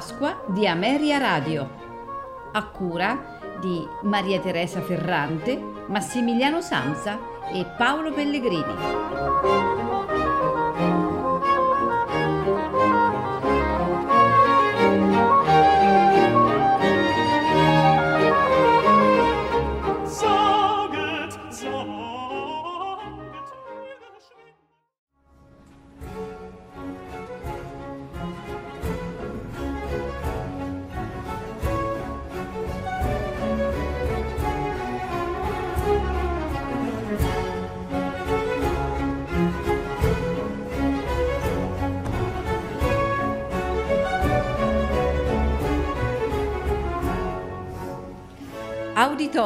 Pasqua di Ameria Radio, a cura di Maria Teresa Ferrante, Massimiliano Samsa e Paolo Pellegrini.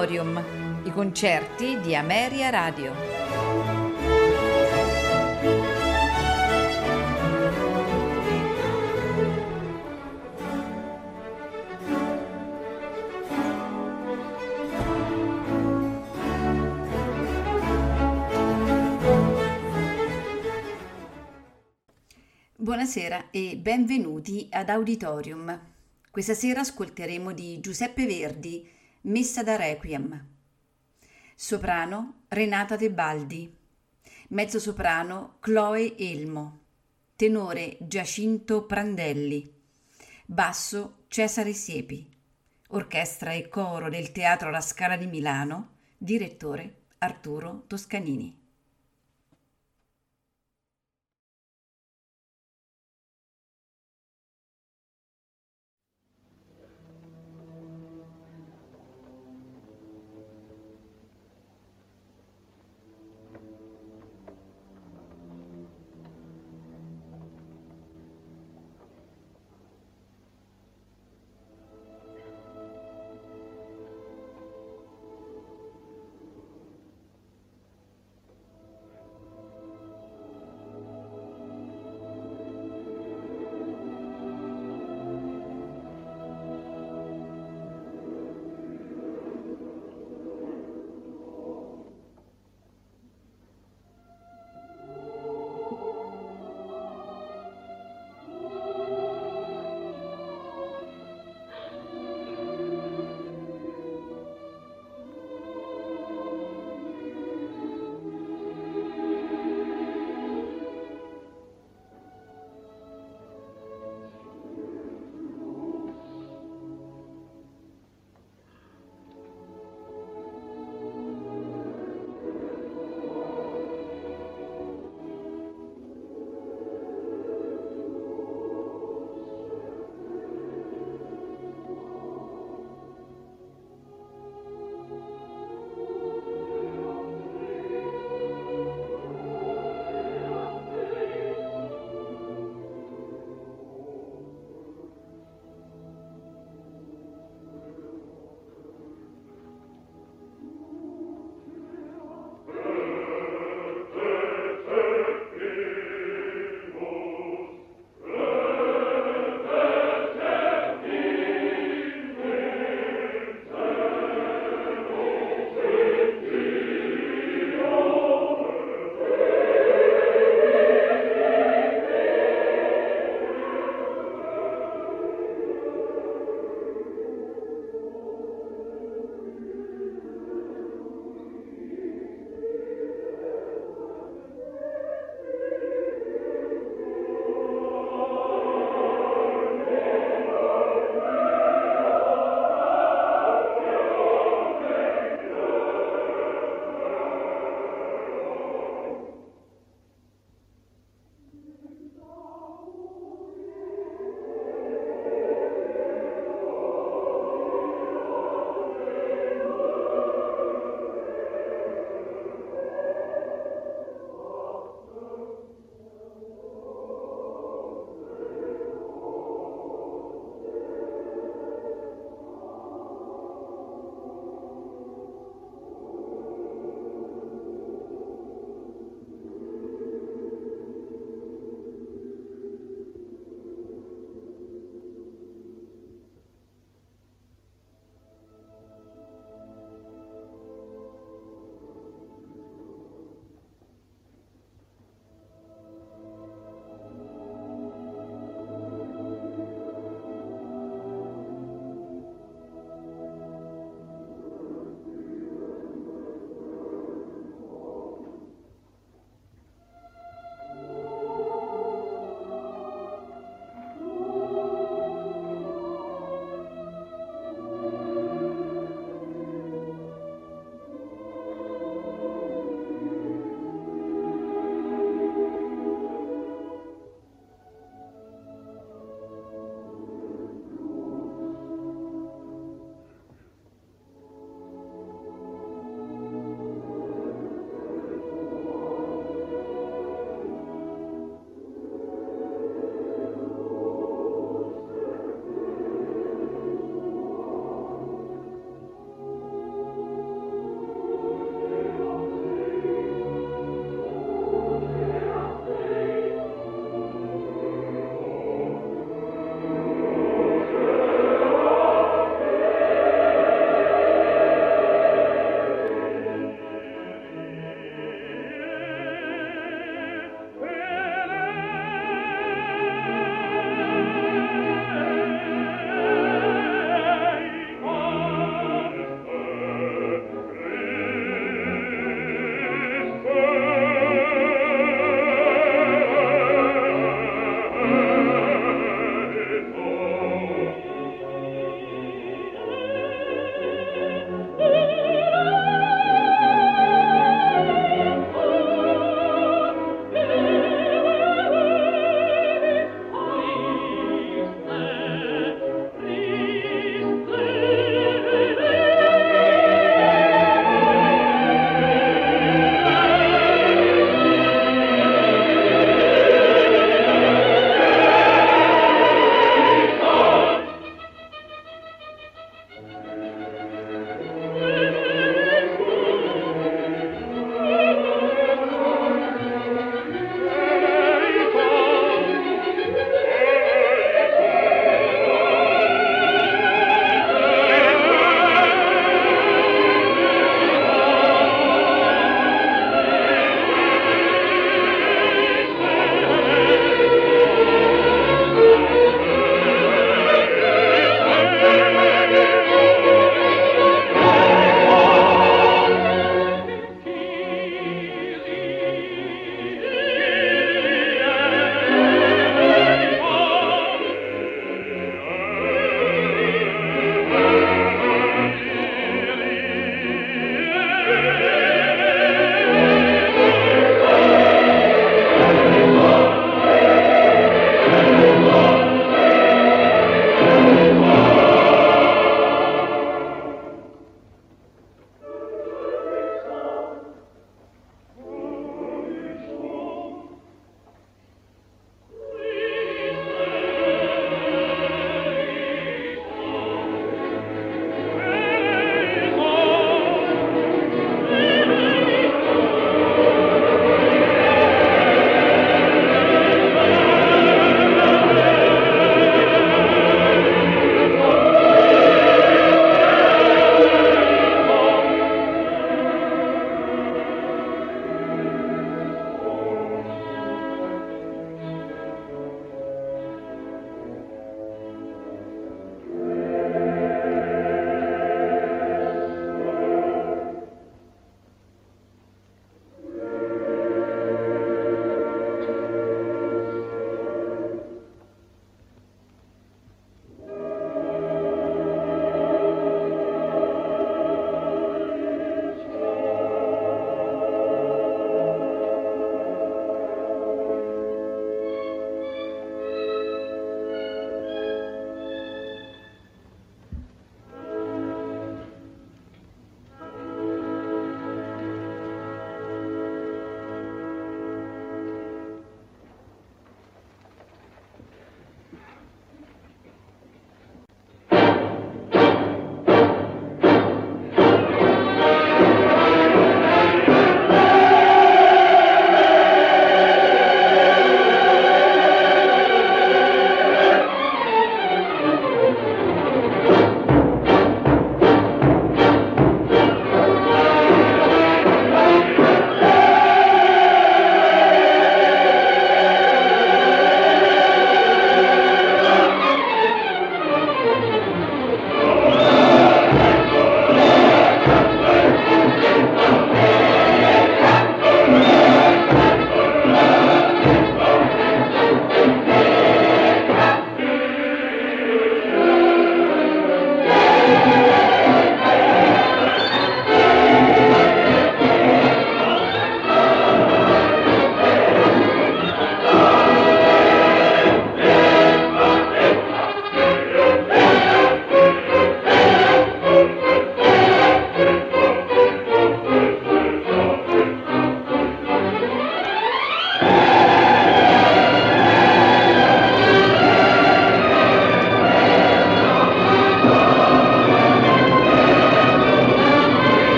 Auditorium, i concerti di Ameria Radio. Buonasera e benvenuti ad Auditorium. Questa sera ascolteremo di Giuseppe Verdi, Messa da Requiem. Soprano Renata Tebaldi. Mezzosoprano Chloe Elmo. Tenore Giacinto Prandelli. Basso Cesare Siepi. Orchestra e coro del Teatro La Scala di Milano. Direttore Arturo Toscanini.